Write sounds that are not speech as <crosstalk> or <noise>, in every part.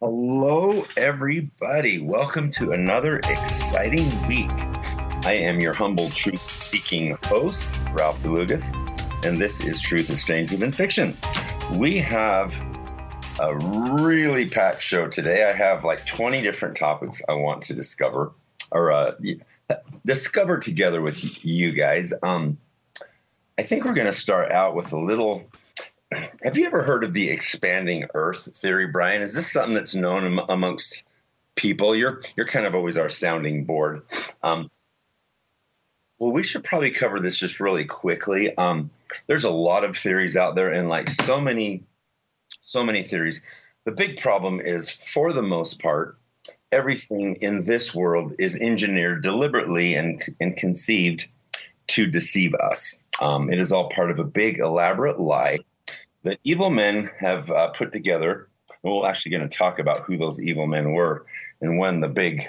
Hello, everybody. Welcome to another exciting week. I am your humble truth seeking host, Ralph DeLugas, and this is Truth is Stranger Than Fiction. We have a really packed show today. I have like 20 different topics I want to discover or uh, discover together with you guys. Um, I think we're going to start out with a little. Have you ever heard of the expanding Earth theory, Brian? Is this something that's known am- amongst people? You're you're kind of always our sounding board. Um, well, we should probably cover this just really quickly. Um, there's a lot of theories out there, and like so many, so many theories. The big problem is, for the most part, everything in this world is engineered deliberately and, and conceived to deceive us. Um, it is all part of a big, elaborate lie that evil men have uh, put together. we're actually going to talk about who those evil men were and when the big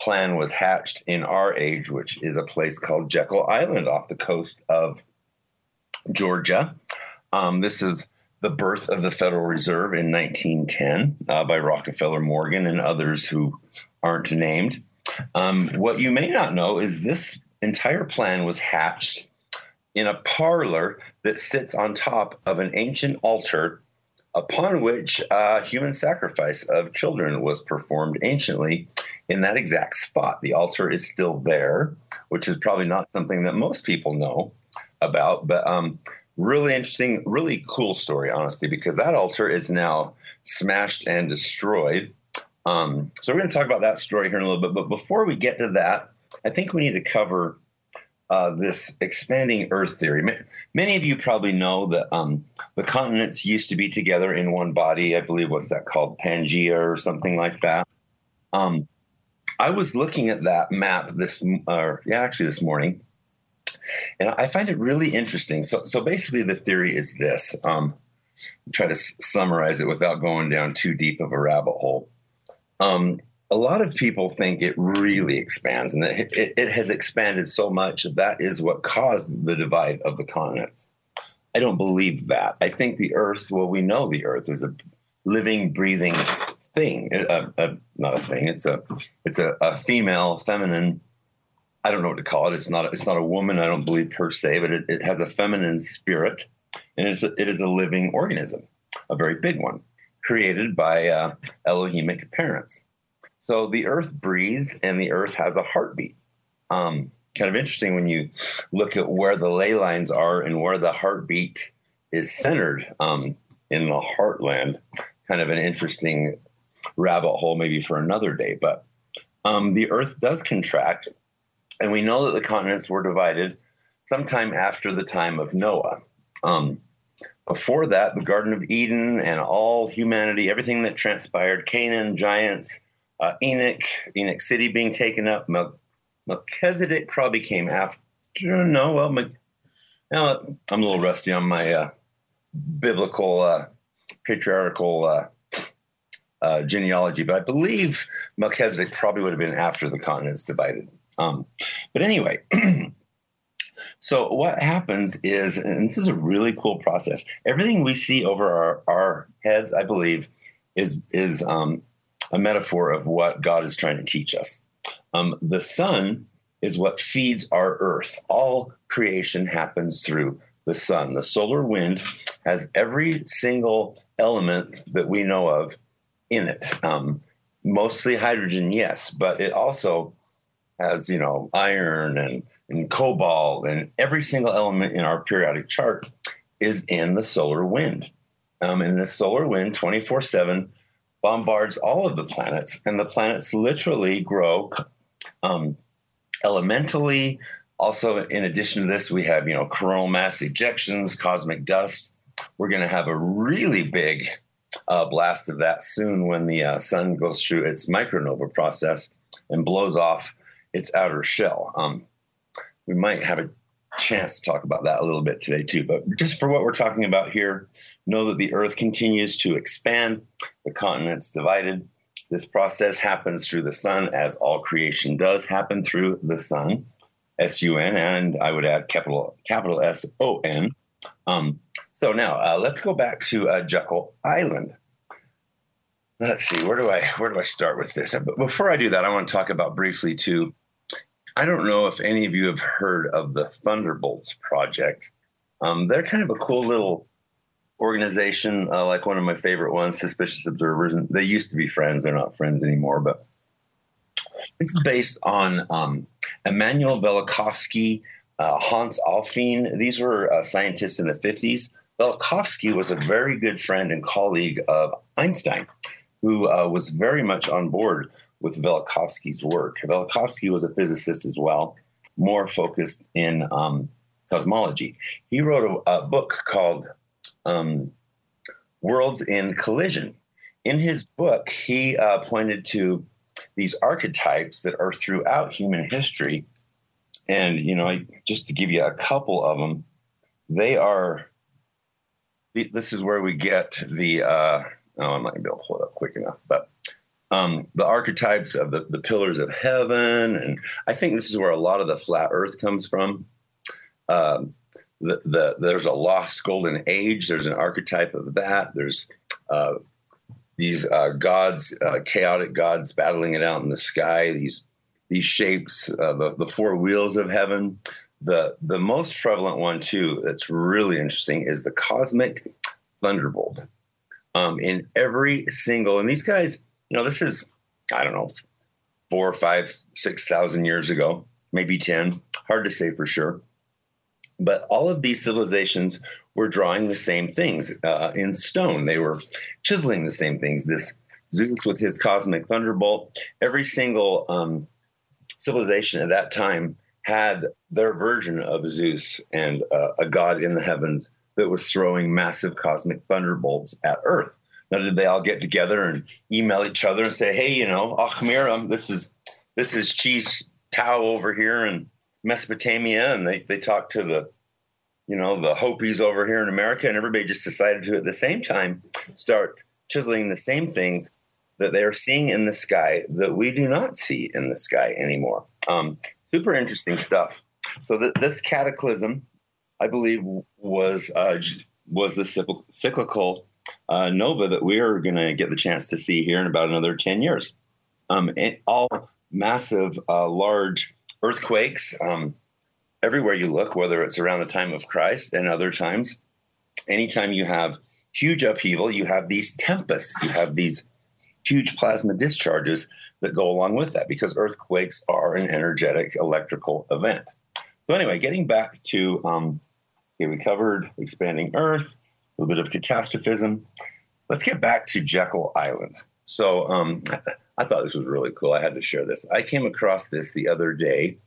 plan was hatched in our age, which is a place called Jekyll Island off the coast of Georgia. Um, this is the birth of the Federal Reserve in 1910 uh, by Rockefeller Morgan and others who aren't named. Um, what you may not know is this entire plan was hatched in a parlor that sits on top of an ancient altar upon which human sacrifice of children was performed anciently in that exact spot. The altar is still there, which is probably not something that most people know about, but um, really interesting, really cool story, honestly, because that altar is now smashed and destroyed. Um, so we're going to talk about that story here in a little bit, but before we get to that, I think we need to cover uh, this expanding Earth theory. Many of you probably know that um, the continents used to be together in one body. I believe what's that called, Pangea or something like that. Um, I was looking at that map this, uh, yeah, actually this morning, and I find it really interesting. So, so basically, the theory is this. Um, try to s- summarize it without going down too deep of a rabbit hole. Um, a lot of people think it really expands, and it, it, it has expanded so much that, that is what caused the divide of the continents. I don't believe that. I think the Earth, well, we know the Earth is a living, breathing thing. A, a, not a thing. It's a it's a, a, female, feminine. I don't know what to call it. It's not it's not a woman. I don't believe per se, but it, it has a feminine spirit, and it's a, it is a living organism, a very big one, created by uh, Elohimic parents. So the earth breathes and the earth has a heartbeat. Um, kind of interesting when you look at where the ley lines are and where the heartbeat is centered um, in the heartland. Kind of an interesting rabbit hole, maybe for another day. But um, the earth does contract, and we know that the continents were divided sometime after the time of Noah. Um, before that, the Garden of Eden and all humanity, everything that transpired, Canaan, giants, uh, Enoch, Enoch City being taken up. Mel- Melchizedek probably came after. No, well, now I'm a little rusty on my uh, biblical, uh, patriarchal uh, uh, genealogy, but I believe Melchizedek probably would have been after the continents divided. Um, but anyway, <clears throat> so what happens is, and this is a really cool process. Everything we see over our, our heads, I believe, is is um, a metaphor of what God is trying to teach us. Um, the sun is what feeds our earth. All creation happens through the sun. The solar wind has every single element that we know of in it. Um, mostly hydrogen, yes, but it also has, you know, iron and, and cobalt, and every single element in our periodic chart is in the solar wind. Um, and the solar wind 24 7 bombards all of the planets, and the planets literally grow um, elementally. Also, in addition to this, we have you know coronal mass ejections, cosmic dust. We're going to have a really big uh, blast of that soon when the uh, sun goes through its micronova process and blows off its outer shell. Um, we might have a chance to talk about that a little bit today too, but just for what we're talking about here, know that the Earth continues to expand, the continents divided. This process happens through the sun, as all creation does happen through the sun, S U N, and I would add capital capital S O N. Um, so now uh, let's go back to uh, Jekyll Island. let's see where do I where do I start with this? But before I do that, I want to talk about briefly too. I don't know if any of you have heard of the Thunderbolts project. Um, they're kind of a cool little organization, uh, like one of my favorite ones, Suspicious Observers. And they used to be friends; they're not friends anymore. But this is based on um, Immanuel Velikovsky, uh, Hans Alfvén. These were uh, scientists in the 50s. Velikovsky was a very good friend and colleague of Einstein, who uh, was very much on board with Velikovsky's work. Velikovsky was a physicist as well, more focused in um, cosmology. He wrote a, a book called um, Worlds in Collision. In his book, he uh, pointed to these archetypes that are throughout human history. And, you know, just to give you a couple of them, they are, this is where we get the, uh, oh, I'm not going to be able to pull it up quick enough, but um, the archetypes of the, the pillars of heaven. And I think this is where a lot of the flat earth comes from. Um, the, the, there's a lost golden age. There's an archetype of that. There's uh, these uh, gods, uh, chaotic gods battling it out in the sky, these these shapes, uh, the, the four wheels of heaven. The the most prevalent one too, that's really interesting, is the cosmic thunderbolt. Um, in every single, and these guys, you know, this is I don't know, four, five, six thousand years ago, maybe ten, hard to say for sure. But all of these civilizations were drawing the same things uh, in stone. They were chiseling the same things. This Zeus with his cosmic thunderbolt. Every single um, civilization at that time had their version of Zeus and uh, a god in the heavens that was throwing massive cosmic thunderbolts at Earth. Now, did they all get together and email each other and say, "Hey, you know, Achmiram, this is this is Cheese Tao over here in Mesopotamia," and they they talked to the you know, the Hopis over here in America, and everybody just decided to at the same time start chiseling the same things that they are seeing in the sky that we do not see in the sky anymore. Um, super interesting stuff. So th- this cataclysm, I believe, was uh, was the cyclical uh, nova that we are going to get the chance to see here in about another ten years. Um, all massive, uh, large earthquakes. Um, everywhere you look, whether it's around the time of Christ and other times, anytime you have huge upheaval, you have these tempests, you have these huge plasma discharges that go along with that because earthquakes are an energetic electrical event. So, anyway, getting back to um, okay, we covered expanding Earth, a little bit of catastrophism. Let's get back to Jekyll Island. So, um, I thought this was really cool. I had to share this. I came across this the other day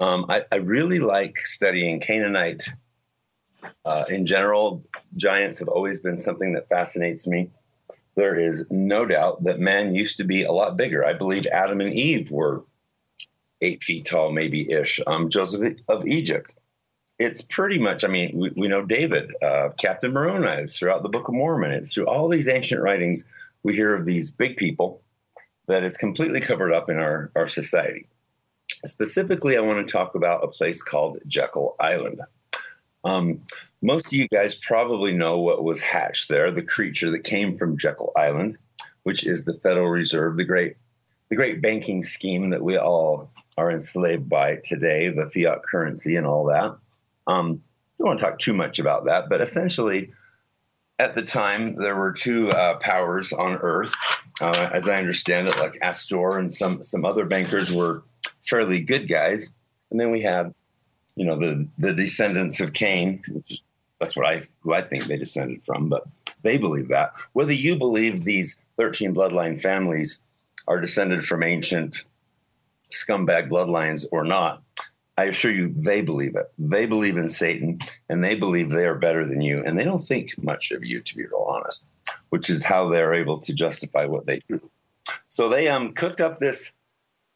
um, I, I, really like studying Canaanite uh, in general. Giants have always been something that fascinates me. There is no doubt that man used to be a lot bigger. I believe Adam and Eve were eight feet tall, maybe ish. Um, Joseph of Egypt. It's pretty much, I mean, we, we know David, uh, Captain Moroni, throughout the Book of Mormon. It's through all these ancient writings, we hear of these big people that is completely covered up in our, our society. Specifically, I want to talk about a place called Jekyll Island. Um, most of you guys probably know what was hatched there, the creature that came from Jekyll Island, which is the Federal Reserve, the great, the great banking scheme that we all are enslaved by today, the fiat currency and all that. Um, don't want to talk too much about that, but essentially, at the time, there were two uh, powers on Earth, uh, as I understand it, like Astor and some some other bankers were fairly good guys, and then we have, you know, the the descendants of Cain. Which that's what I who I think they descended from, but they believe that. Whether you believe these thirteen bloodline families are descended from ancient scumbag bloodlines or not, I assure you they believe it. They believe in Satan and they believe they are better than you and they don't think much of you to be real honest, which is how they're able to justify what they do. So they um, cooked up this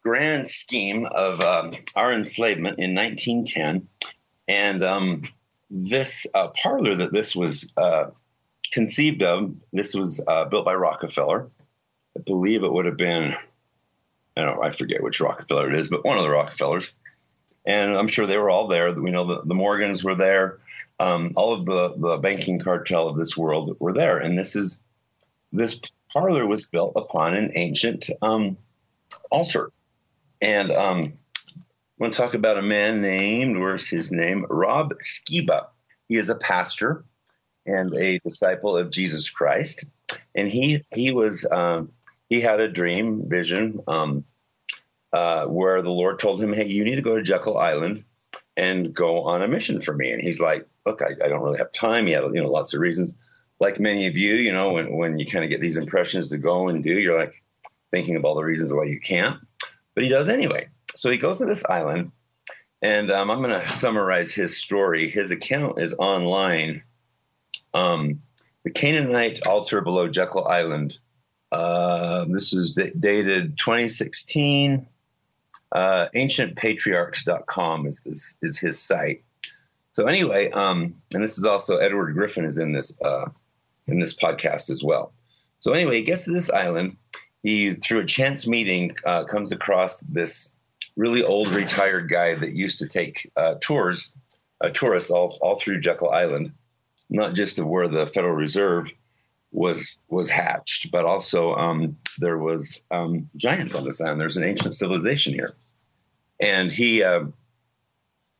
grand scheme of um, our enslavement in 1910. And um, this uh, parlor that this was uh, conceived of, this was uh, built by Rockefeller. I believe it would have been, I don't know, I forget which Rockefeller it is, but one of the Rockefellers. And I'm sure they were all there. We know the, the Morgans were there. Um, all of the, the banking cartel of this world were there. And this is this parlor was built upon an ancient um, altar. And um, I want to talk about a man named, where's his name? Rob Skiba. He is a pastor and a disciple of Jesus Christ. And he he was um, he had a dream vision um, uh, where the Lord told him, "Hey, you need to go to Jekyll Island and go on a mission for me." And he's like, "Look, I, I don't really have time. He had you know lots of reasons." Like many of you, you know, when when you kind of get these impressions to go and do, you're like thinking of all the reasons why you can't. But he does anyway. So he goes to this island, and um, I'm going to summarize his story. His account is online. Um, the Canaanite altar below Jekyll Island. Uh, this is dated 2016. Uh, ancientpatriarchs.com is this is his site. So anyway, um, and this is also Edward Griffin is in this uh, in this podcast as well. So anyway, he gets to this island. He through a chance meeting uh, comes across this really old retired guy that used to take uh, tours, uh, tourists all all through Jekyll Island, not just of where the Federal Reserve was was hatched, but also um, there was um, giants on this island. There's an ancient civilization here, and he, uh,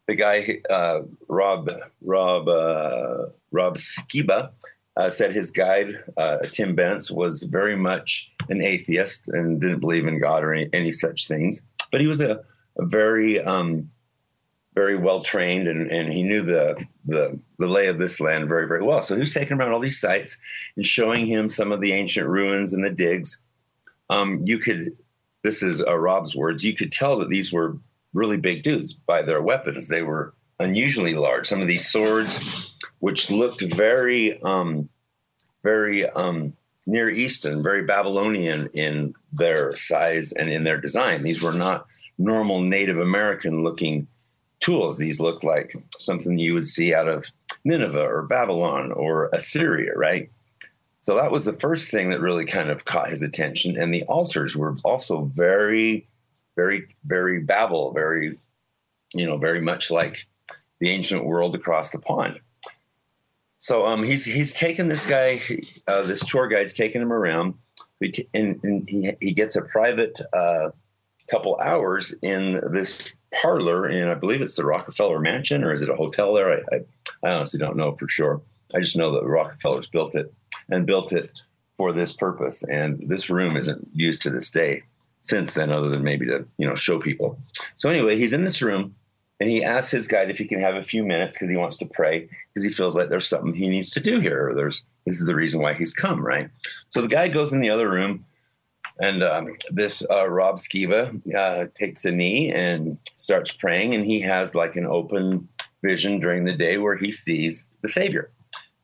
the guy uh, Rob Rob uh, Rob Skiba, uh, said his guide uh, Tim Bence was very much an atheist and didn't believe in God or any, any such things, but he was a, a very um, very well trained and, and he knew the, the, the lay of this land very very well. So he was taking around all these sites and showing him some of the ancient ruins and the digs. Um, you could, this is uh, Rob's words, you could tell that these were really big dudes by their weapons. They were unusually large. Some of these swords, which looked very, um, very um, Near Eastern, very Babylonian in their size and in their design. These were not normal Native American looking tools. These look like something you would see out of Nineveh or Babylon or Assyria, right? So that was the first thing that really kind of caught his attention. And the altars were also very, very, very Babel, very, you know, very much like the ancient world across the pond. So um, he's he's taken this guy, uh, this tour guide's taking him around, and, and he, he gets a private uh, couple hours in this parlor, and I believe it's the Rockefeller Mansion, or is it a hotel there? I, I, I honestly don't know for sure. I just know that the Rockefellers built it and built it for this purpose, and this room isn't used to this day since then, other than maybe to you know show people. So anyway, he's in this room, and he asks his guide if he can have a few minutes because he wants to pray because he feels like there's something he needs to do here, or there's this is the reason why he's come, right? So the guy goes in the other room and um, this uh, Rob Skiba uh, takes a knee and starts praying, and he has like an open vision during the day where he sees the Savior.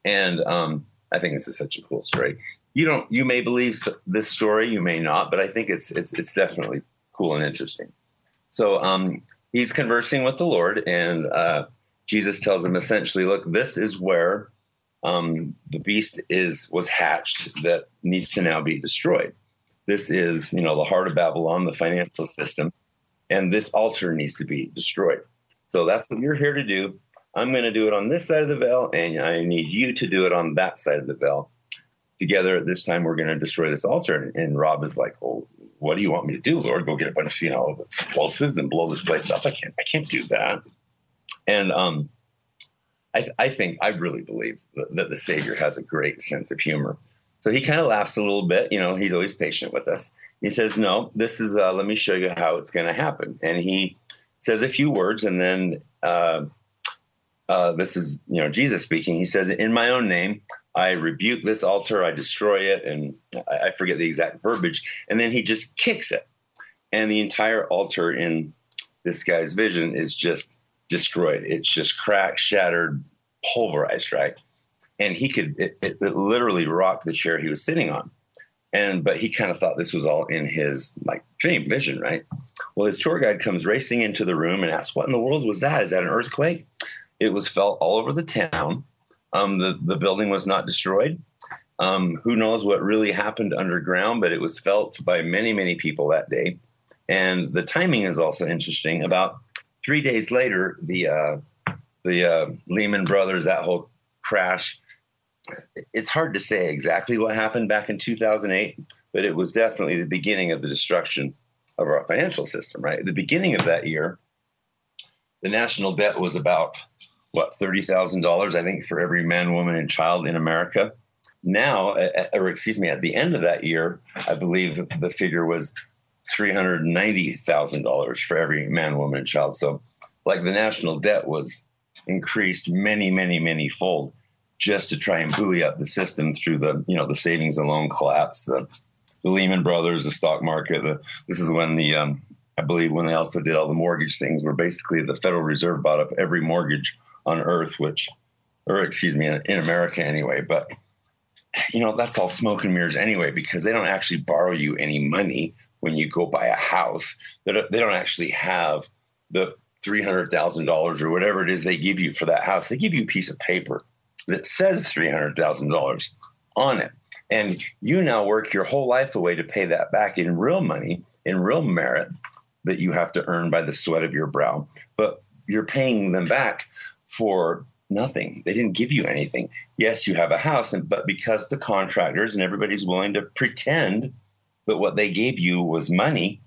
And um, I think this is such a cool story. You don't, you may believe this story, you may not, but I think it's it's it's definitely cool and interesting. So um, he's conversing with the Lord, and uh, Jesus tells him essentially, "Look, this is where." Um, the beast is was hatched that needs to now be destroyed. This is, you know, the heart of Babylon, the financial system, and this altar needs to be destroyed. So that's what you're here to do. I'm going to do it on this side of the veil, and I need you to do it on that side of the veil. Together, this time we're going to destroy this altar. And Rob is like, "Oh, what do you want me to do, Lord? Go get a bunch of you know explosives and blow this place up? I can't. I can't do that." And um, I, I think I really believe that the Savior has a great sense of humor. So he kind of laughs a little bit. You know, he's always patient with us. He says, "No, this is. Uh, let me show you how it's going to happen." And he says a few words, and then uh, uh, this is you know Jesus speaking. He says, "In my own name, I rebuke this altar. I destroy it." And I, forget the exact verbiage. And then he just kicks it, and the entire altar in this guy's vision is just destroyed. It's just cracked, shattered, pulverized. Right and he could it, it, it literally rocked the chair he was sitting on and but he kind of thought this was all in his like dream vision right well his tour guide comes racing into the room and asks what in the world was that is that an earthquake it was felt all over the town um, the, the building was not destroyed. Um, who knows what really happened underground but it was felt by many many people that day. And the timing is also interesting. About three days later the uh, the uh, lehman brothers that whole crash it's hard to say exactly what happened back in 2008, but it was definitely the beginning of the destruction of our financial system, right? At the beginning of that year, the national debt was about what $30,000 I think for every man, woman and child in America. Now, or excuse me, at the end of that year, I believe the figure was $390,000 for every man, woman and child. So like the national debt was increased many, many, many fold just to try and buoy up the system through the, you know, the savings and loan collapse, the, the Lehman Brothers, the stock market. The, this is when the, um, I believe, when they also did all the mortgage things, where basically the Federal Reserve bought up every mortgage on Earth, which, or excuse me, in, in America anyway. But you know, that's all smoke and mirrors anyway, because they don't actually borrow you any money when you go buy a house. They don't, they don't actually have the three hundred thousand dollars or whatever it is they give you for that house. They give you a piece of paper that says three hundred thousand dollars on it. And you now work your whole life away to pay that back in real money, in real merit that you have to earn by the sweat of your brow. But you're paying them back for nothing. They didn't give you anything. Yes, you have a house, and, but because the contractors and everybody's willing to pretend that what they gave you was money,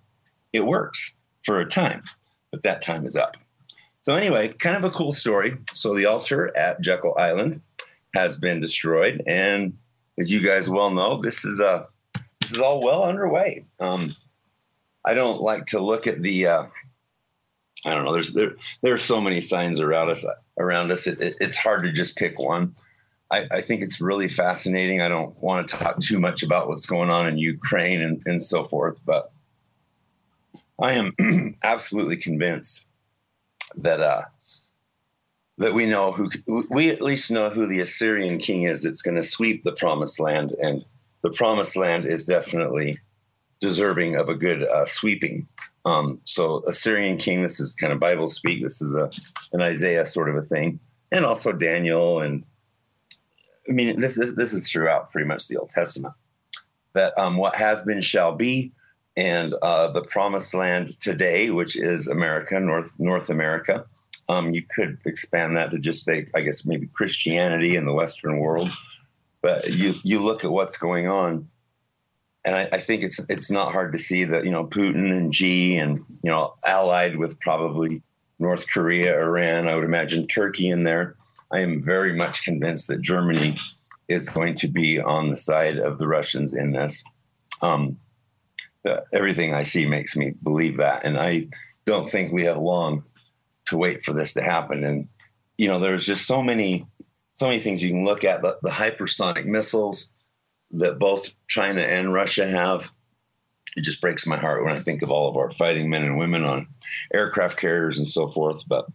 it works for a time. But that time is up. So, anyway, kind of a cool story. So, the altar at Jekyll Island has been destroyed. And as you guys well know, this is uh, this is all well underway. Um, I don't like to look at the. Uh, I don't know. There's there there are so many signs around us. Around us, it, it, it's hard to just pick one. I, I, think it's really fascinating. I don't want to talk too much about what's going on in Ukraine and, and so forth, but I am <clears throat> absolutely convinced that uh, that we know who we at least know who the Assyrian king is that's going to sweep the promised land, and the promised land is definitely deserving of a good uh, sweeping. Um, so Assyrian king, this is kind of Bible speak. This is a an Isaiah sort of a thing, and also Daniel, and I mean this this, this is throughout pretty much the Old Testament. That um, what has been shall be, and uh, the promised land today, which is America, North North America, um, you could expand that to just say, I guess, maybe Christianity in the Western world. But you you look at what's going on, and I, I, think it's it's not hard to see that you know Putin and Xi and you know allied with probably North Korea, Iran, I would imagine Turkey in there. I am very much convinced that Germany is going to be on the side of the Russians in this. Um, everything I see makes me believe that, and I don't think we have long to wait for this to happen. And you know, there's just so many, so many things you can look at. The, the hypersonic missiles that both China and Russia have. It just breaks my heart when I think of all of our fighting men and women on aircraft carriers and so forth. But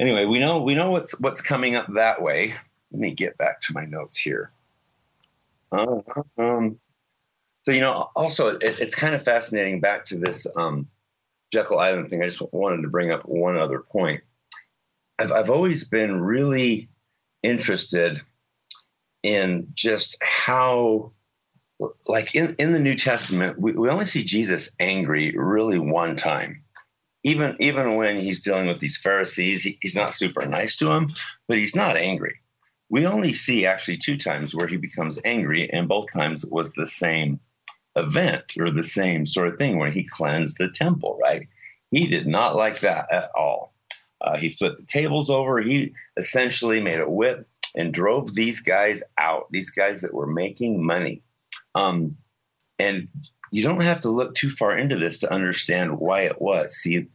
anyway, we know we know what's what's coming up that way. Let me get back to my notes here. Uh, um, so you know, also it, it's kind of fascinating. Back to this um, Jekyll Island thing, I just wanted to bring up one other point. I've, I've always been really interested in just how, like in, in the New Testament, we, we only see Jesus angry really one time. Even even when he's dealing with these Pharisees, he, he's not super nice to them, but he's not angry. We only see actually two times where he becomes angry, and both times it was the same event or the same sort of thing when he cleansed the temple, right? He did not like that at all. Uh, he flipped the tables over. He essentially made a whip and drove these guys out, these guys that were making money. Um, and you don't have to look too far into this to understand why it was. See,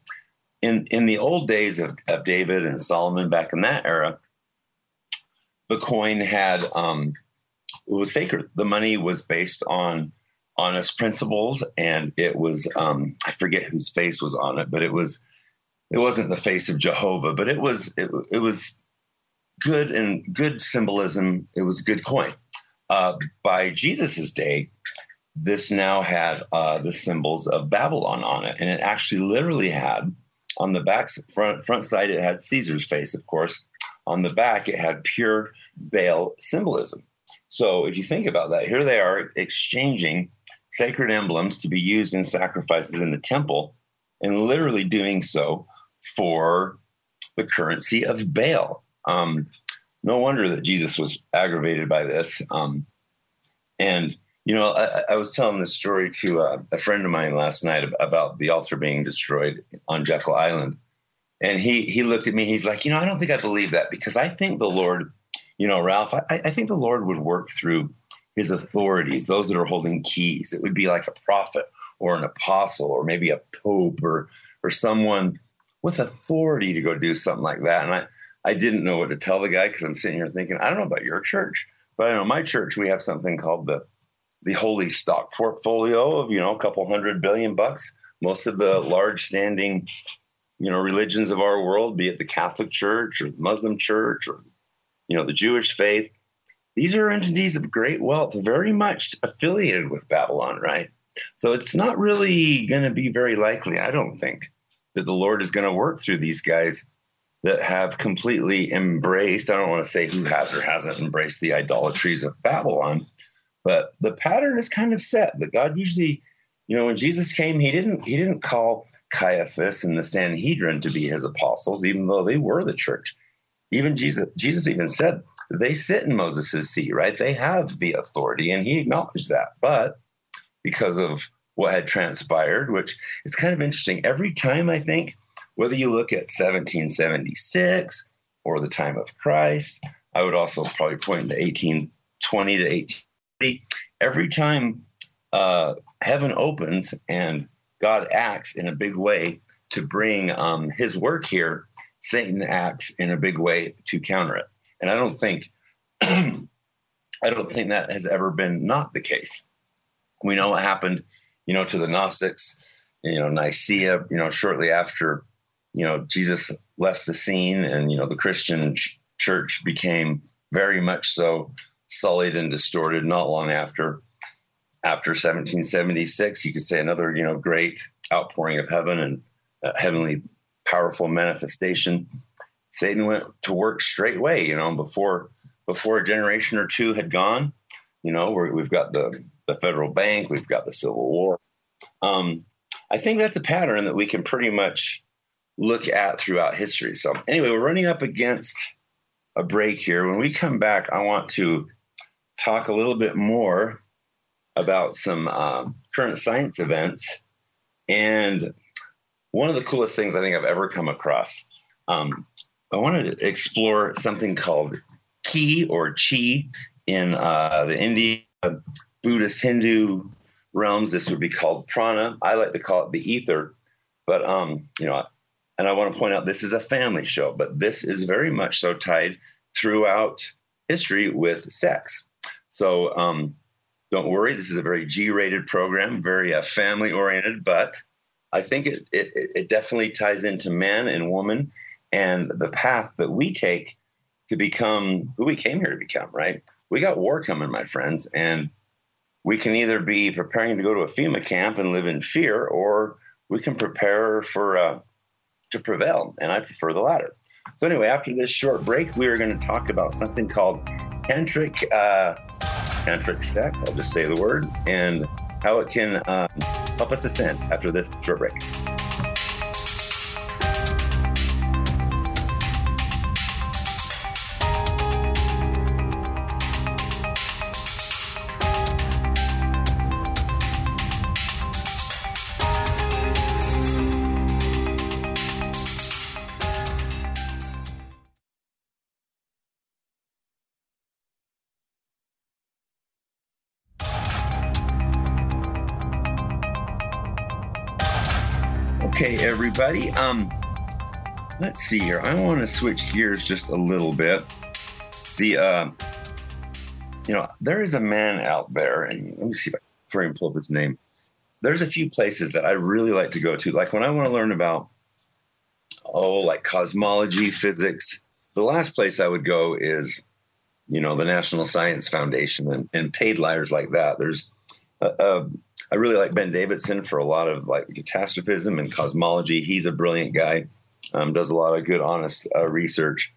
in, in the old days of, of David and Solomon, back in that era, the coin had um, it was sacred. The money was based on honest principles, and it was um, I forget whose face was on it, but it was it wasn't the face of Jehovah, but it was it, it was good and good symbolism. It was good coin. Uh, by Jesus's day, this now had uh, the symbols of Babylon on it, and it actually literally had on the back front front side it had Caesar's face, of course. On the back, it had pure Baal symbolism. So if you think about that, here they are exchanging sacred emblems to be used in sacrifices in the temple, and literally doing so for the currency of Baal. Um, no wonder that Jesus was aggravated by this. Um, and you know, I, I, was telling this story to uh, a friend of mine last night about the altar being destroyed on Jekyll Island, and he he looked at me. He's like, you know, I don't think I believe that because I think the Lord, you know, Ralph, I, I think the Lord would work through His authorities, those that are holding keys. It would be like a prophet or an apostle or maybe a pope or or someone with authority to go do something like that. And I I didn't know what to tell the guy because I'm sitting here thinking, I don't know about your church, but I know my church we have something called the the holy stock portfolio of you know a couple hundred billion bucks. Most of the large standing you know religions of our world, be it the Catholic Church or the Muslim Church or you know the Jewish faith, these are entities of great wealth, very much affiliated with Babylon, right? So it's not really going to be very likely, I don't think, that the Lord is going to work through these guys that have completely embraced, I don't want to say who has or hasn't embraced the idolatries of Babylon, but the pattern is kind of set that God usually, you know, when Jesus came, he didn't he didn't call Caiaphas and the Sanhedrin to be his apostles, even though they were the church. Even Jesus, Jesus even said they sit in Moses' seat, right? They have the authority, and he acknowledged that. But because of what had transpired, which is kind of interesting, every time I think, whether you look at 1776 or the time of Christ, I would also probably point to 1820 to 18 every time uh, heaven opens and God acts in a big way to bring um, his work here, Satan acts in a big way to counter it. And I don't think <clears throat> I don't think that has ever been not the case. We know what happened, you know, to the Gnostics, you know, Nicaea, you know, shortly after, you know, Jesus left the scene and, you know, the Christian ch- church became very much so sullied and distorted not long after after 1776 you could say another you know great outpouring of heaven and uh, heavenly powerful manifestation. Satan went to work straightway you know before before a generation or two had gone you know we have got the the federal bank we've got the civil war. Um, i think that's a pattern that we can pretty much look at throughout history so anyway we're running up against a break here when we come back i want to talk a little bit more about some um, current science events. And one of the coolest things I think I've ever come across, um, I wanted to explore something called ki or chi in uh, the Indian Buddhist Hindu realms. This would be called prana. I like to call it the ether. But, um, you know, and I want to point out this is a family show, but this is very much so tied throughout history with sex. So um, don't worry, this is a very G-rated program, very uh, family-oriented, but I think it, it, it definitely ties into man and woman and the path that we take to become who we came here to become. Right? We got war coming, my friends, and we can either be preparing to go to a FEMA camp and live in fear, or we can prepare for uh, to prevail, and I prefer the latter. So anyway, after this short break, we are going to talk about something called tantric uh, tantric sex. I'll just say the word and how it can um, help us ascend after this short break. Everybody. Um, let's see here. I want to switch gears just a little bit. The uh, you know, there is a man out there, and let me see if I can pull up his name. There's a few places that I really like to go to. Like when I want to learn about oh, like cosmology, physics. The last place I would go is, you know, the National Science Foundation and, and paid liars like that. There's a, a I really like Ben Davidson for a lot of like catastrophism and cosmology. He's a brilliant guy, um, does a lot of good, honest uh, research,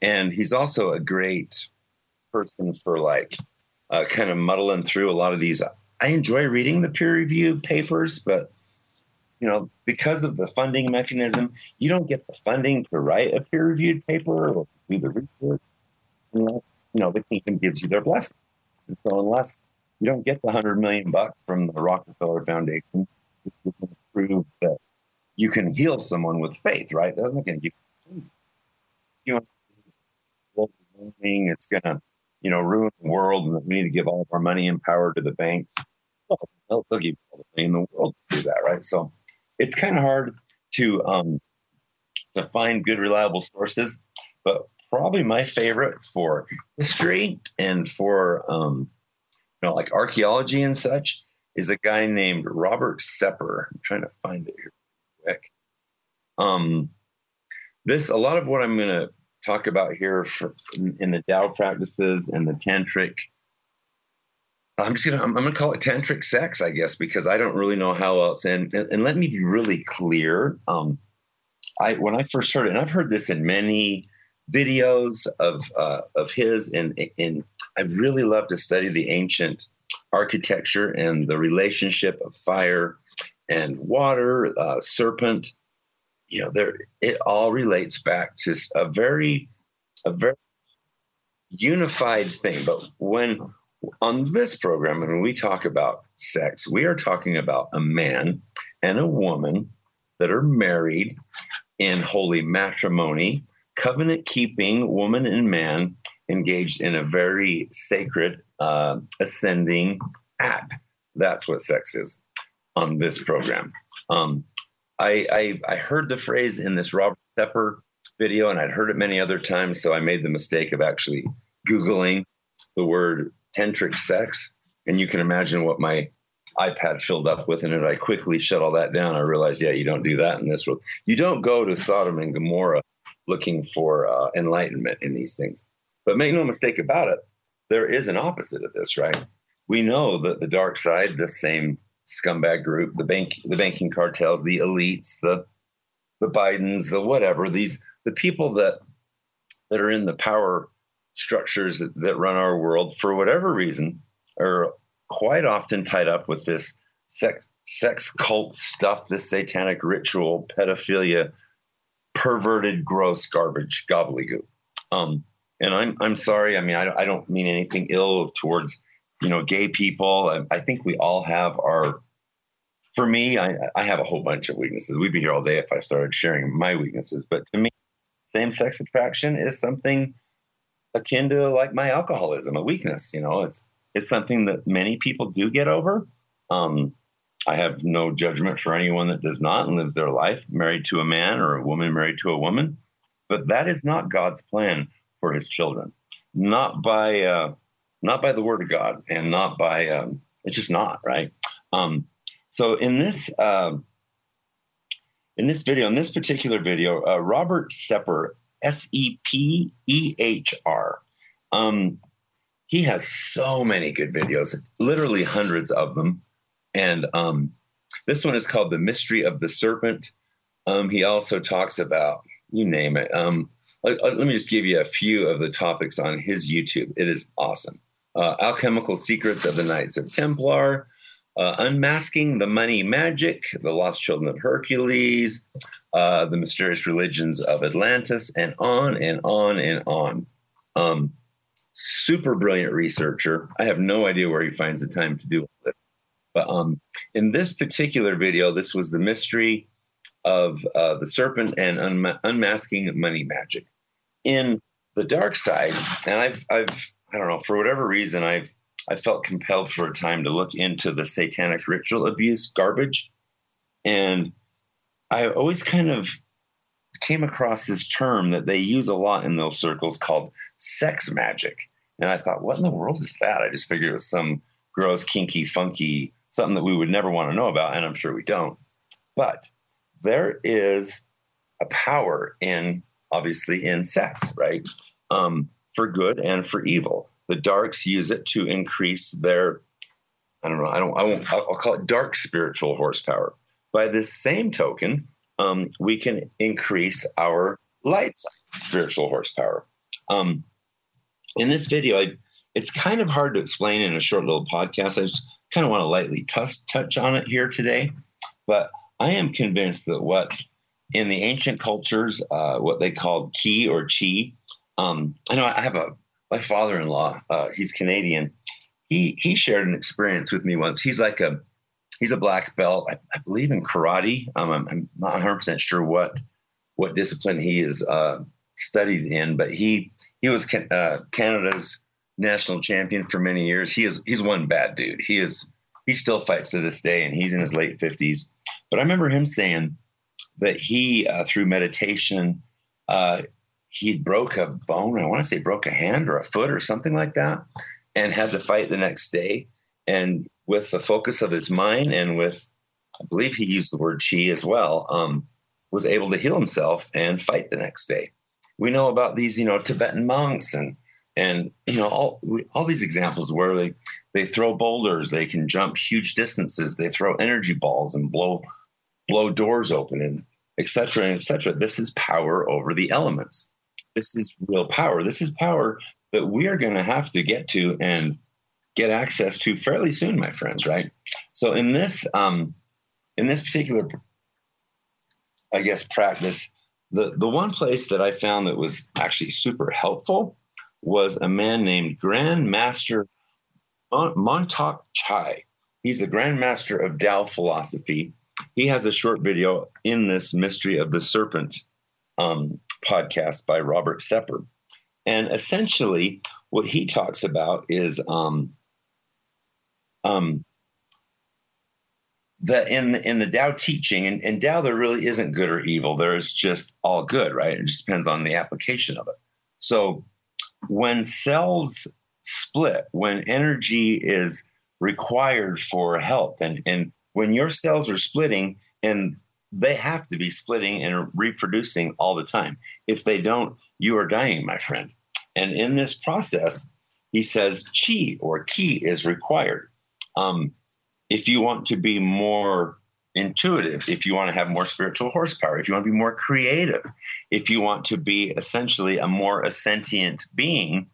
and he's also a great person for like uh, kind of muddling through a lot of these. I enjoy reading the peer-reviewed papers, but you know, because of the funding mechanism, you don't get the funding to write a peer-reviewed paper or do the research. unless you know the kingdom gives you their blessing. And so unless you don't get the hundred million bucks from the Rockefeller Foundation, to prove that you can heal someone with faith, right? They're not going to give you know, it's going to, you know, ruin the world, and we need to give all of our money and power to the banks. Well, they'll, they'll give all the money in the world to do that, right? So it's kind of hard to um, to find good, reliable sources. But probably my favorite for history and for um, know, like archaeology and such is a guy named Robert Sepehr. I'm trying to find it here quick. Um, this a lot of what I'm going to talk about here for, in, in, the Tao practices and the tantric. I'm just gonna I'm, gonna call it tantric sex, I guess, because I don't really know how else. And and, and let me be really clear. Um, I when I first heard it, and I've heard this in many videos of uh, of his, and and I really love to study the ancient architecture and the relationship of fire and water, uh, serpent. You know, there it all relates back to a very a very unified thing. But when on this program, when we talk about sex, we are talking about a man and a woman that are married in holy matrimony, covenant keeping woman and man engaged in a very sacred uh, ascending act. That's what sex is on this program. Um, I, I, I heard the phrase in this Robert Sepehr video, and I'd heard it many other times, so I made the mistake of actually Googling the word tantric sex, and you can imagine what my iPad filled up with, and I quickly shut all that down. I realized, yeah, you don't do that in this world. You don't go to Sodom and Gomorrah looking for uh, enlightenment in these things. But make no mistake about it, there is an opposite of this, right? We know that the dark side, the same scumbag group, the bank, the banking cartels, the elites, the the Bidens, the whatever, these the people that that are in the power structures that, that run our world for whatever reason are quite often tied up with this sex sex cult stuff, this satanic ritual, pedophilia, perverted, gross garbage, gobbledygook. Um, and I'm I'm sorry. I mean, I, I don't mean anything ill towards you know gay people. I, I think we all have our. For me, I, I have a whole bunch of weaknesses. We'd be here all day if I started sharing my weaknesses. But to me, same-sex attraction is something akin to like my alcoholism, a weakness. You know, it's it's something that many people do get over. Um, I have no judgment for anyone that does not and lives their life married to a man or a woman married to a woman. But that is not God's plan for his children. Not by uh, not by the word of God and not by um, it's just not, right? Um, so in this uh, in this video, in this particular video, uh, Robert Sepehr, S E P E H R, um, he has so many good videos, literally hundreds of them. And um, this one is called The Mystery of the Serpent. Um, he also talks about, you name it. Um, let, let, me just give you a few of the topics on his YouTube. It is awesome. Uh, Alchemical Secrets of the Knights of Templar, uh, Unmasking the Money Magic, The Lost Children of Hercules, uh, The Mysterious Religions of Atlantis, and on and on and on. Um, super brilliant researcher. I have no idea where he finds the time to do all this. But um, in this particular video, this was the mystery of uh, the serpent and unma- unmasking money magic. In the dark side, and I've, I've, I don't know, for whatever reason, I've, I felt compelled for a time to look into the satanic ritual abuse garbage, and I always kind of came across this term that they use a lot in those circles called sex magic. And I thought, what in the world is that? I just figured it was some gross, kinky, funky, something that we would never want to know about, and I'm sure we don't. But there is a power in, obviously, in sex, right? Um, for good and for evil. The darks use it to increase their, I don't know, I don't, I won't, I'll call it dark spiritual horsepower. By this same token, um, we can increase our light spiritual horsepower. Um, in this video, I, it's kind of hard to explain in a short little podcast. I just kind of want to lightly touch, touch on it here today. But I am convinced that what in the ancient cultures, uh, what they called ki or chi, um, I know I have a my father-in-law, uh, he's Canadian. He he shared an experience with me once. He's like a he's a black belt, I, I believe in karate. Um, I'm, I'm, not 100 percent sure what what discipline he is uh, studied in, but he he was uh, Canada's national champion for many years. He is he's one bad dude. He is he still fights to this day, and he's in his late 50s. But I remember him saying that he uh, through meditation uh, he broke a bone. I want to say broke a hand or a foot or something like that, and had to fight the next day. And with the focus of his mind and with, I believe he used the word chi as well, um, was able to heal himself and fight the next day. We know about these, you know, Tibetan monks and and you know all all these examples where they they throw boulders, they can jump huge distances, they throw energy balls and blow blow doors open and etc. and etc. This is power over the elements. This is real power. This is power that we are going to have to get to and get access to fairly soon, my friends. Right. So in this um, in this particular, I guess practice, the the one place that I found that was actually super helpful was a man named Grand Master Mantak Chia. He's a Grand Master of Tao philosophy. He has a short video in this Mystery of the Serpent um, podcast by Robert Sepehr. And essentially, what he talks about is um, um, the in the, in the Tao teaching, and, and Tao there really isn't good or evil. There is just all good, right? It just depends on the application of it. So when cells split, when energy is required for health, and, and when your cells are splitting, and they have to be splitting and reproducing all the time. If they don't, you are dying, my friend. And in this process, he says chi or ki is required. Um, if you want to be more intuitive, if you want to have more spiritual horsepower, if you want to be more creative, if you want to be essentially a more sentient being,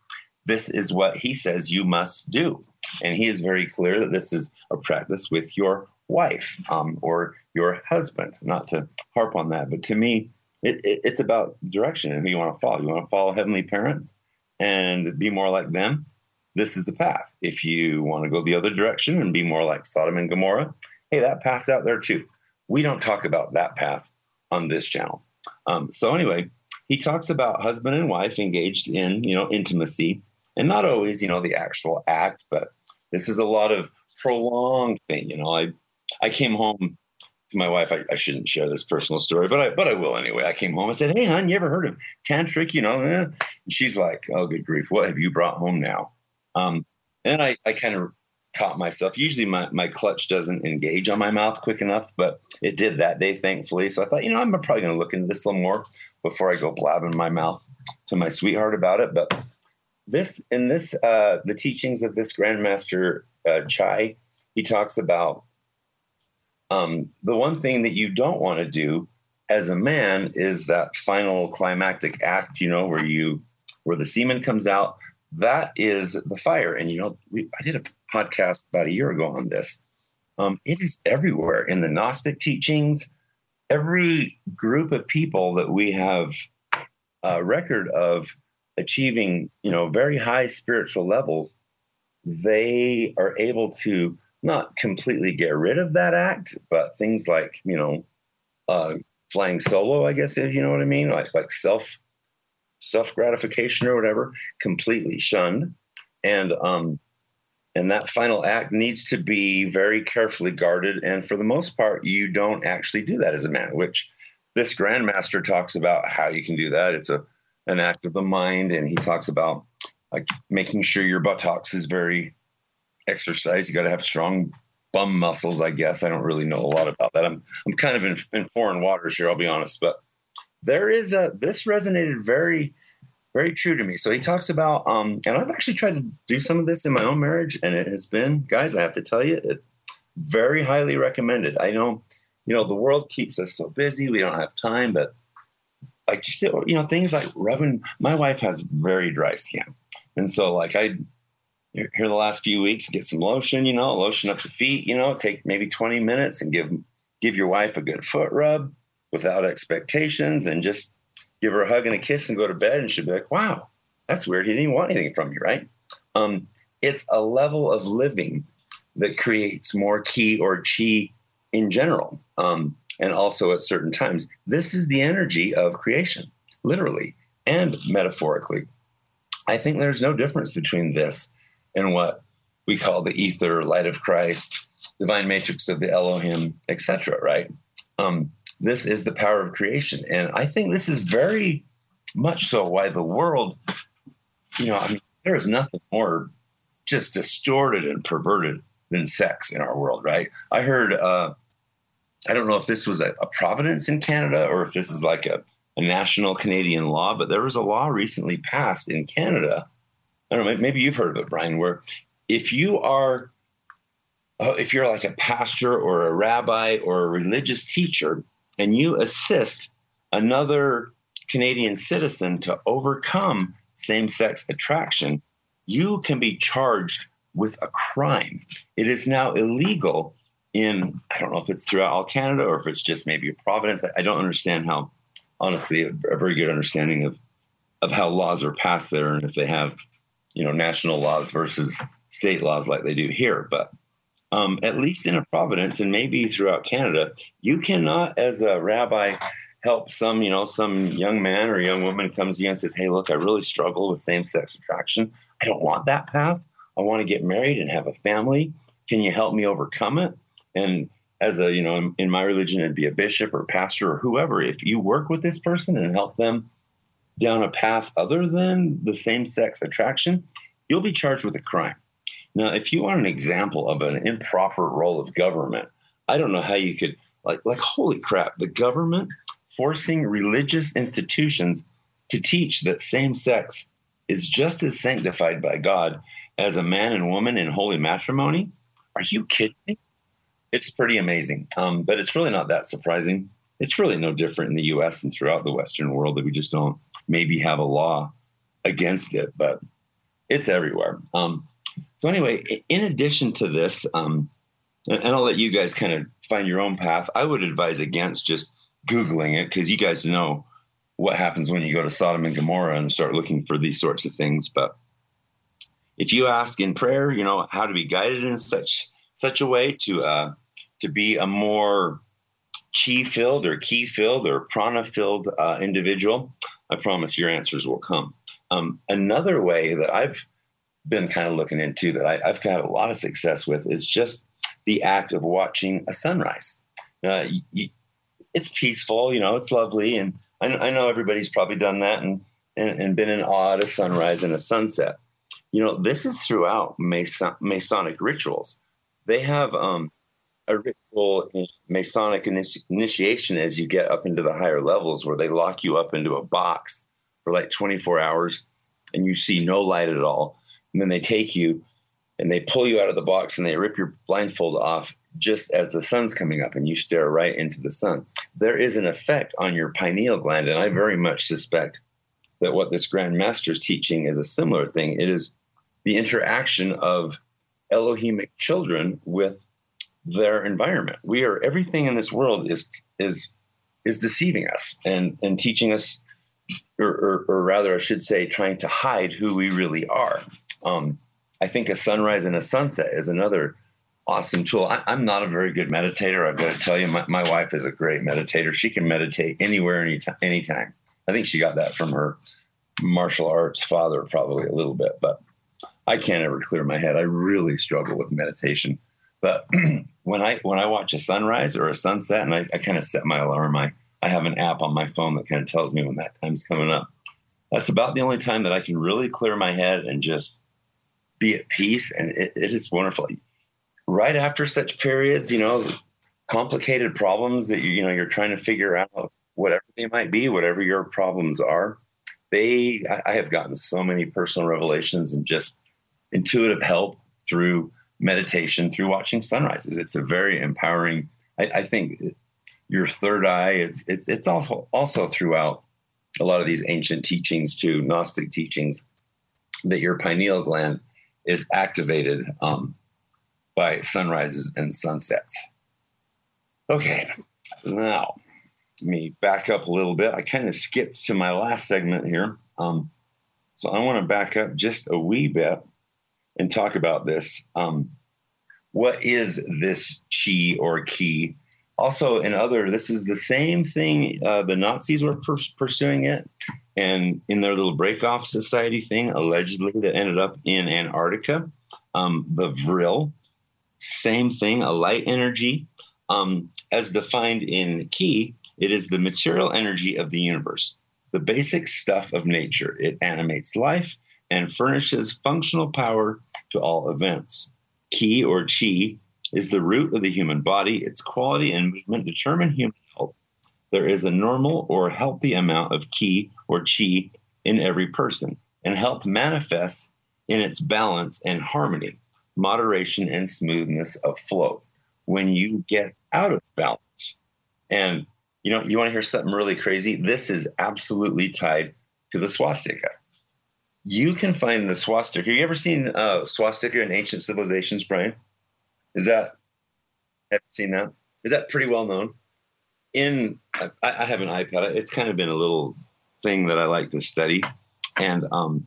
this is what he says you must do. And he is very clear that this is a practice with your wife um, or your husband. Not to harp on that, but to me, it, it, it's about direction and who you want to follow. You want to follow heavenly parents and be more like them. This is the path. If you want to go the other direction and be more like Sodom and Gomorrah, hey, that path's out there too. We don't talk about that path on this channel. Um, so anyway, he talks about husband and wife engaged in you know intimacy, and not always you know the actual act, but this is a lot of prolonged thing. You know, I I came home to my wife. I, I, shouldn't share this personal story, but I but I will anyway. I came home. I said, "Hey, hon, you ever heard of tantric?" You know, eh? and she's like, "Oh, good grief, what have you brought home now?" Um, and I I kind of caught myself. Usually, my my clutch doesn't engage on my mouth quick enough, but it did that day, thankfully. So I thought, you know, I'm probably going to look into this a little more before I go blabbing my mouth to my sweetheart about it. But this in this uh, the teachings of this Grandmaster uh, Chia, he talks about um, the one thing that you don't want to do as a man is that final climactic act, you know, where you where the semen comes out. That is the fire. And you know, we, I did a podcast about a year ago on this. Um, it is everywhere in the Gnostic teachings. Every group of people that we have a record of achieving, you know, very high spiritual levels, they are able to not completely get rid of that act, but things like you know, uh, flying solo, I guess if you know what I mean, like like self self gratification or whatever, completely shunned, and um, and that final act needs to be very carefully guarded. And for the most part, you don't actually do that as a man, which this grandmaster talks about how you can do that. It's a an act of the mind, and he talks about like making sure your buttocks is very exercised. You got to have strong bum muscles, I guess. I don't really know a lot about that. I'm I'm kind of in, in foreign waters here. I'll be honest, but there is a this resonated very very true to me. So he talks about, um, and I've actually tried to do some of this in my own marriage, and it has been, guys, I have to tell you, it very highly recommended. I know, you know, the world keeps us so busy, we don't have time, but like just you know, things like rubbing. My wife has very dry skin, and so like I here the last few weeks, get some lotion, you know, lotion up the feet, you know, take maybe 20 minutes and give give your wife a good foot rub without expectations and just give her a hug and a kiss and go to bed and she'd be like, wow, that's weird. He didn't want anything from you, right? Um, it's a level of living that creates more ki or chi in general, um, and also at certain times. This is the energy of creation, literally and metaphorically. I think there's no difference between this and what we call the ether, light of Christ, divine matrix of the Elohim, etc. Right? Um, this is the power of creation, and I think this is very much so why the world, you know, I mean, there is nothing more just distorted and perverted than sex in our world, right? I heard, uh, I don't know if this was a, a, Providence in Canada or if this is like a, a, national Canadian law, but there was a law recently passed in Canada. I don't know, maybe you've heard of it, Brian, where if you are, uh, if you're like a pastor or a rabbi or a religious teacher and you assist another Canadian citizen to overcome same sex attraction, you can be charged with a crime. It is now illegal in, I don't know if it's throughout all Canada or if it's just maybe a Providence. I, don't understand how, honestly, a very good understanding of, of how laws are passed there and if they have, you know, national laws versus state laws like they do here. But um, at least in a Providence and maybe throughout Canada, you cannot, as a rabbi, help some, you know, some young man or young woman comes to you and says, Hey, look, I really struggle with same sex attraction. I don't want that path. I want to get married and have a family. Can you help me overcome it? And as a, you know, in my religion, it'd be a bishop or pastor or whoever. If you work with this person and help them down a path other than the same sex attraction, you'll be charged with a crime. Now, if you want an example of an improper role of government, I don't know how you could like like holy crap, the government forcing religious institutions to teach that same sex is just as sanctified by God as a man and woman in holy matrimony? Are you kidding me? It's pretty amazing. Um, but it's really not that surprising. It's really no different in the US and throughout the Western world that we just don't maybe have a law against it, but it's everywhere. Um, so, anyway, in addition to this, um, and I'll let you guys kind of find your own path, I would advise against just Googling it because you guys know what happens when you go to Sodom and Gomorrah and start looking for these sorts of things. But if you ask in prayer, you know, how to be guided in such such a way to uh, to be a more chi filled or key filled or prana filled uh, individual, I promise your answers will come. Um, another way that I've been kind of looking into that I, have had a lot of success with is just the act of watching a sunrise. Uh, you, it's peaceful, you know, it's lovely. And I, I know everybody's probably done that and, and, and, been in awe at a sunrise and a sunset. You know, this is throughout Mason, Masonic rituals. They have um, a ritual in Masonic initiation as you get up into the higher levels where they lock you up into a box for like 24 hours and you see no light at all. And then they take you and they pull you out of the box and they rip your blindfold off just as the sun's coming up and you stare right into the sun. There is an effect on your pineal gland, and I very much suspect that what this Grand Master is teaching is a similar thing. It is the interaction of Elohimic children with their environment. We are everything in this world is is is deceiving us and and teaching us, or, or, or rather, I should say, trying to hide who we really are. Um, I think a sunrise and a sunset is another awesome tool. I, am not a very good meditator. I've got to tell you, my, my wife is a great meditator. She can meditate anywhere, anytime, anytime. I think she got that from her martial arts father, probably a little bit, but I can't ever clear my head. I really struggle with meditation. But <clears throat> when I when I watch a sunrise or a sunset, and I, I kind of set my alarm, I I have an app on my phone that kind of tells me when that time's coming up. That's about the only time that I can really clear my head and just be at peace, and it, it is wonderful right after such periods, you know, complicated problems that you, you know you're trying to figure out, whatever they might be, whatever your problems are. They, I have gotten so many personal revelations and just intuitive help through meditation, through watching sunrises. It's a very empowering. I, I think your third eye. It's it's it's also also throughout a lot of these ancient teachings too, Gnostic teachings, that your pineal gland is activated um, by sunrises and sunsets. Okay, now let me back up a little bit. I kind of skipped to my last segment here. Um, So I want to back up just a wee bit and talk about this. Um, what is this chi or ki? Also, in other, this is the same thing. Uh, the Nazis were per- pursuing it, and in their little breakoff society thing, allegedly that ended up in Antarctica. Um, the Vril, same thing, a light energy, um, as defined in key It is the material energy of the universe, the basic stuff of nature. It animates life and furnishes functional power to all events. Ki or Chi is the root of the human body. Its quality and movement determine human health. There is a normal or healthy amount of Ki or Chi in every person, and health manifests in its balance and harmony, moderation and smoothness of flow. When you get out of balance, and you know, you want to hear something really crazy? This is absolutely tied to the swastika you can find the swastika. Have you ever seen uh, swastika in ancient civilizations, Brian? Is that have you seen that? Is that pretty well known? In I, I, have an iPad. It's kind of been a little thing that I like to study, and um,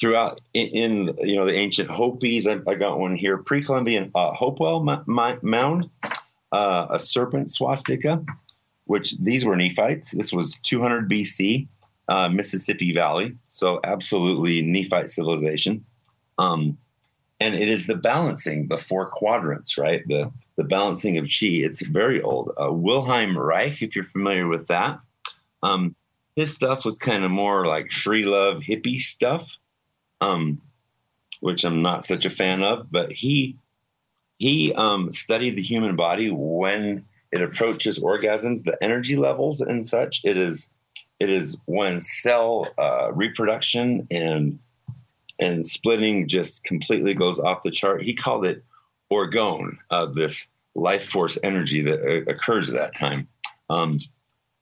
throughout in, in, you know the ancient Hopis, I, I got one here, pre-Columbian uh, Hopewell mound, uh, a serpent swastika, which these were Nephites. This was 200 BC uh, Mississippi Valley. So absolutely Nephite civilization. Um, and it is the balancing, the four quadrants, right? The the balancing of chi. It's very old. Uh, Wilhelm Reich, if you're familiar with that, um, his stuff was kind of more like free love hippie stuff, um, which I'm not such a fan of. But he he um, studied the human body when it approaches orgasms, the energy levels and such. It is it is when cell uh, reproduction and and splitting just completely goes off the chart. He called it orgone, uh, this life force energy that uh, occurs at that time. Um,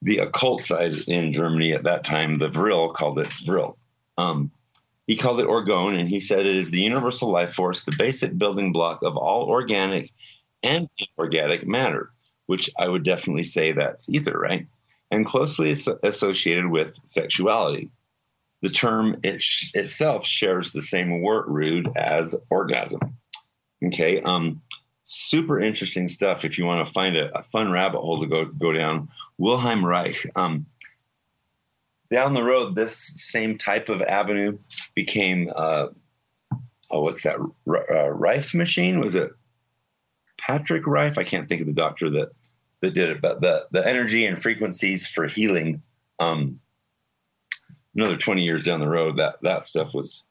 the occult side in Germany at that time, the Vril called it Vril. Um, he called it orgone, and he said it is the universal life force, the basic building block of all organic and inorganic matter, which I would definitely say that's ether, right? and closely associated with sexuality. The term it sh- itself shares the same word root as orgasm. Okay, um, super interesting stuff. If you want to find a, a, fun rabbit hole to go go down, Wilhelm Reich. Um, down the road, this same type of avenue became uh, oh, what's that? R- uh, Rife machine? Was it Patrick Rife? I can't think of the doctor that that did it, but the the energy and frequencies for healing. Um, another twenty years down the road, that that stuff was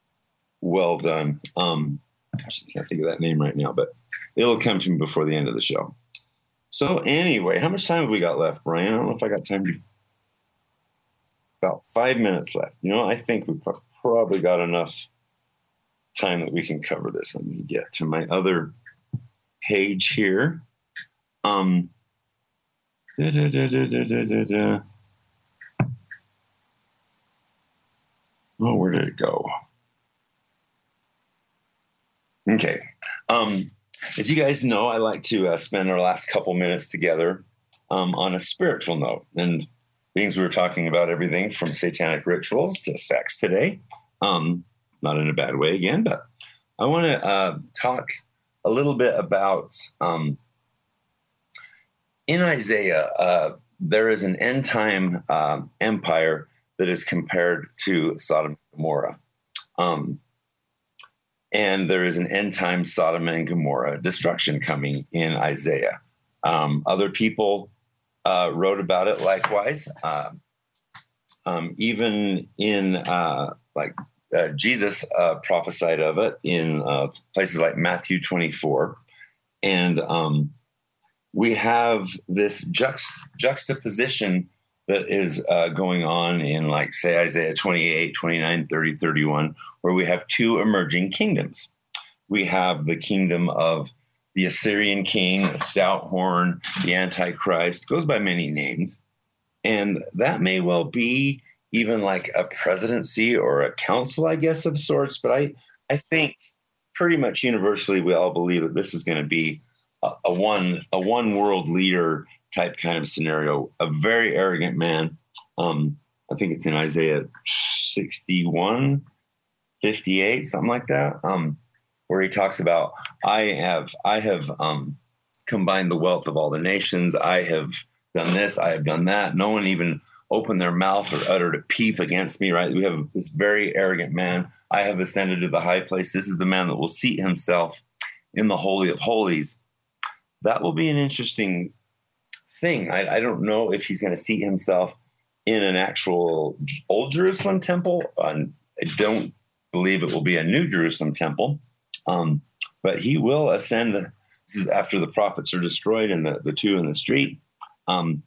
well done. Um, gosh, I can't think of that name right now, but it'll come to me before the end of the show. So anyway, how much time have we got left, Brian? I don't know if I got time to. About five minutes left. You know, I think we've probably got enough time that we can cover this. Let me get to my other page here. Um, Da, da, da, oh, where did it go? Okay. Um, as you guys know, I like to uh, spend our last couple minutes together um, on a spiritual note. And things we were talking about everything from satanic rituals to sex today. Um, not in a bad way again, but I want to uh, talk a little bit about um, in Isaiah, uh, there is an end time um, empire that is compared to Sodom and Gomorrah. Um, and there is an end time Sodom and Gomorrah destruction coming in Isaiah. Um, other people uh, wrote about it likewise. Uh, um, even in uh, like uh, Jesus uh, prophesied of it in uh, places like Matthew 24. And um, we have this juxt- juxtaposition that is uh, going on in, like, say, Isaiah 28, 29, 30, 31, where we have two emerging kingdoms. We have the kingdom of the Assyrian king, the stout horn, the Antichrist, goes by many names. And that may well be even like a presidency or a council, I guess, of sorts. But I, I think pretty much universally we all believe that this is going to be a, one a one world leader type kind of scenario. A very arrogant man. Um, I think it's in Isaiah 61, 58, something like that, um, where he talks about, I have, I have um, combined the wealth of all the nations. I have done this. I have done that. No one even opened their mouth or uttered a peep against me, right? We have this very arrogant man. I have ascended to the high place. This is the man that will seat himself in the Holy of Holies. That will be an interesting thing. I, I don't know if he's going to seat himself in an actual old Jerusalem temple. I don't believe it will be a new Jerusalem temple, um, but he will ascend. This is after the prophets are destroyed and the, the two in the street. Um,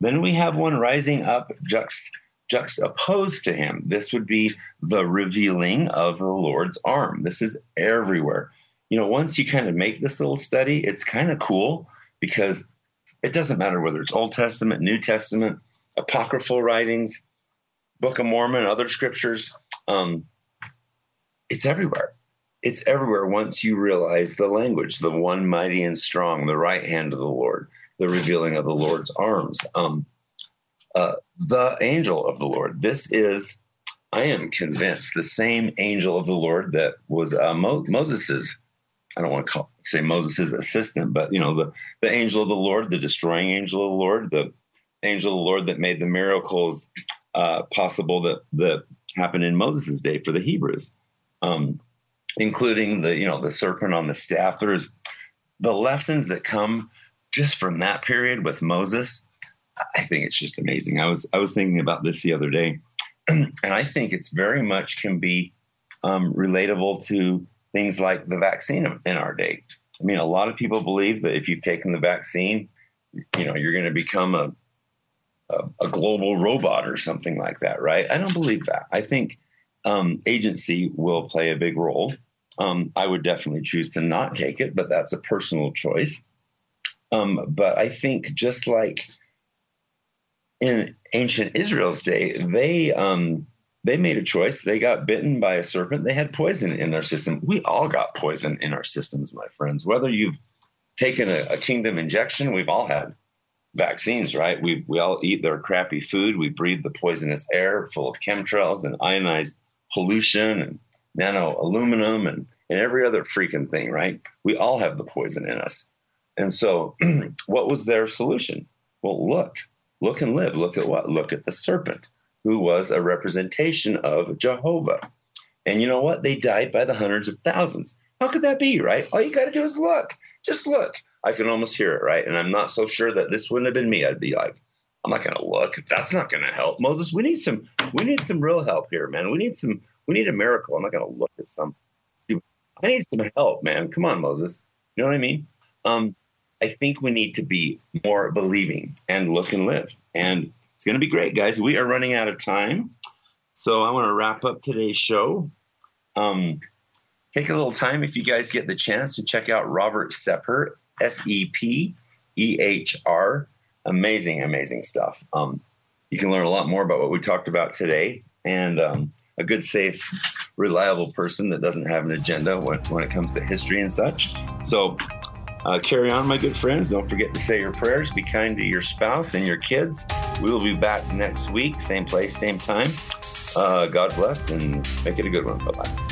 then we have one rising up juxt, juxtaposed to him. This would be the revealing of the Lord's arm. This is everywhere. You know, once you kind of make this little study, it's kind of cool because it doesn't matter whether it's Old Testament, New Testament, apocryphal writings, Book of Mormon, other scriptures. Um, it's everywhere. It's everywhere once you realize the language, the one mighty and strong, the right hand of the Lord, the revealing of the Lord's arms. Um, uh, the angel of the Lord. This is, I am convinced, the same angel of the Lord that was uh, Mo- Moses's. I don't want to call, say Moses' assistant, but you know the the angel of the Lord, the destroying angel of the Lord, the angel of the Lord that made the miracles uh, possible that that happened in Moses' day for the Hebrews, um, including the you know the serpent on the staff. There's the lessons that come just from that period with Moses. I think it's just amazing. I was I was thinking about this the other day, <clears throat> and I think it's very much can be um, relatable to things like the vaccine in our day. I mean, a lot of people believe that if you've taken the vaccine, you know, you're going to become a a, a global robot or something like that, right? I don't believe that. I think um, agency will play a big role. Um, I would definitely choose to not take it, but that's a personal choice. Um, but I think just like in ancient Israel's day, they um, they made a choice. They got bitten by a serpent. They had poison in their system. We all got poison in our systems, my friends. Whether you've taken a, a kingdom injection, we've all had vaccines, right? We we all eat their crappy food. We breathe the poisonous air full of chemtrails and ionized pollution and nano aluminum and, and every other freaking thing, right? We all have the poison in us. And so, <clears throat> what was their solution? Well, look, look and live. Look at what? Look at the serpent, who was a representation of Jehovah. And you know what? They died by the hundreds of thousands. How could that be, right? All you got to do is look. Just look. I can almost hear it, right? And I'm not so sure that this wouldn't have been me. I'd be like, I'm not going to look. That's not going to help. Moses, we need some, we need some real help here, man. We need some, we need a miracle. I'm not going to look at some. I need some help, man. Come on, Moses. You know what I mean? Um, I think we need to be more believing and look and live. And it's going to be great, guys. We are running out of time. So I want to wrap up today's show. Um, take a little time if you guys get the chance to check out Robert Sepehr S E P E H R. Amazing, amazing stuff. Um, you can learn a lot more about what we talked about today and um, a good, safe, reliable person that doesn't have an agenda when, when it comes to history and such. So, uh, carry on, my good friends. Don't forget to say your prayers. Be kind to your spouse and your kids. We will be back next week, same place, same time. Uh, God bless and make it a good one. Bye bye.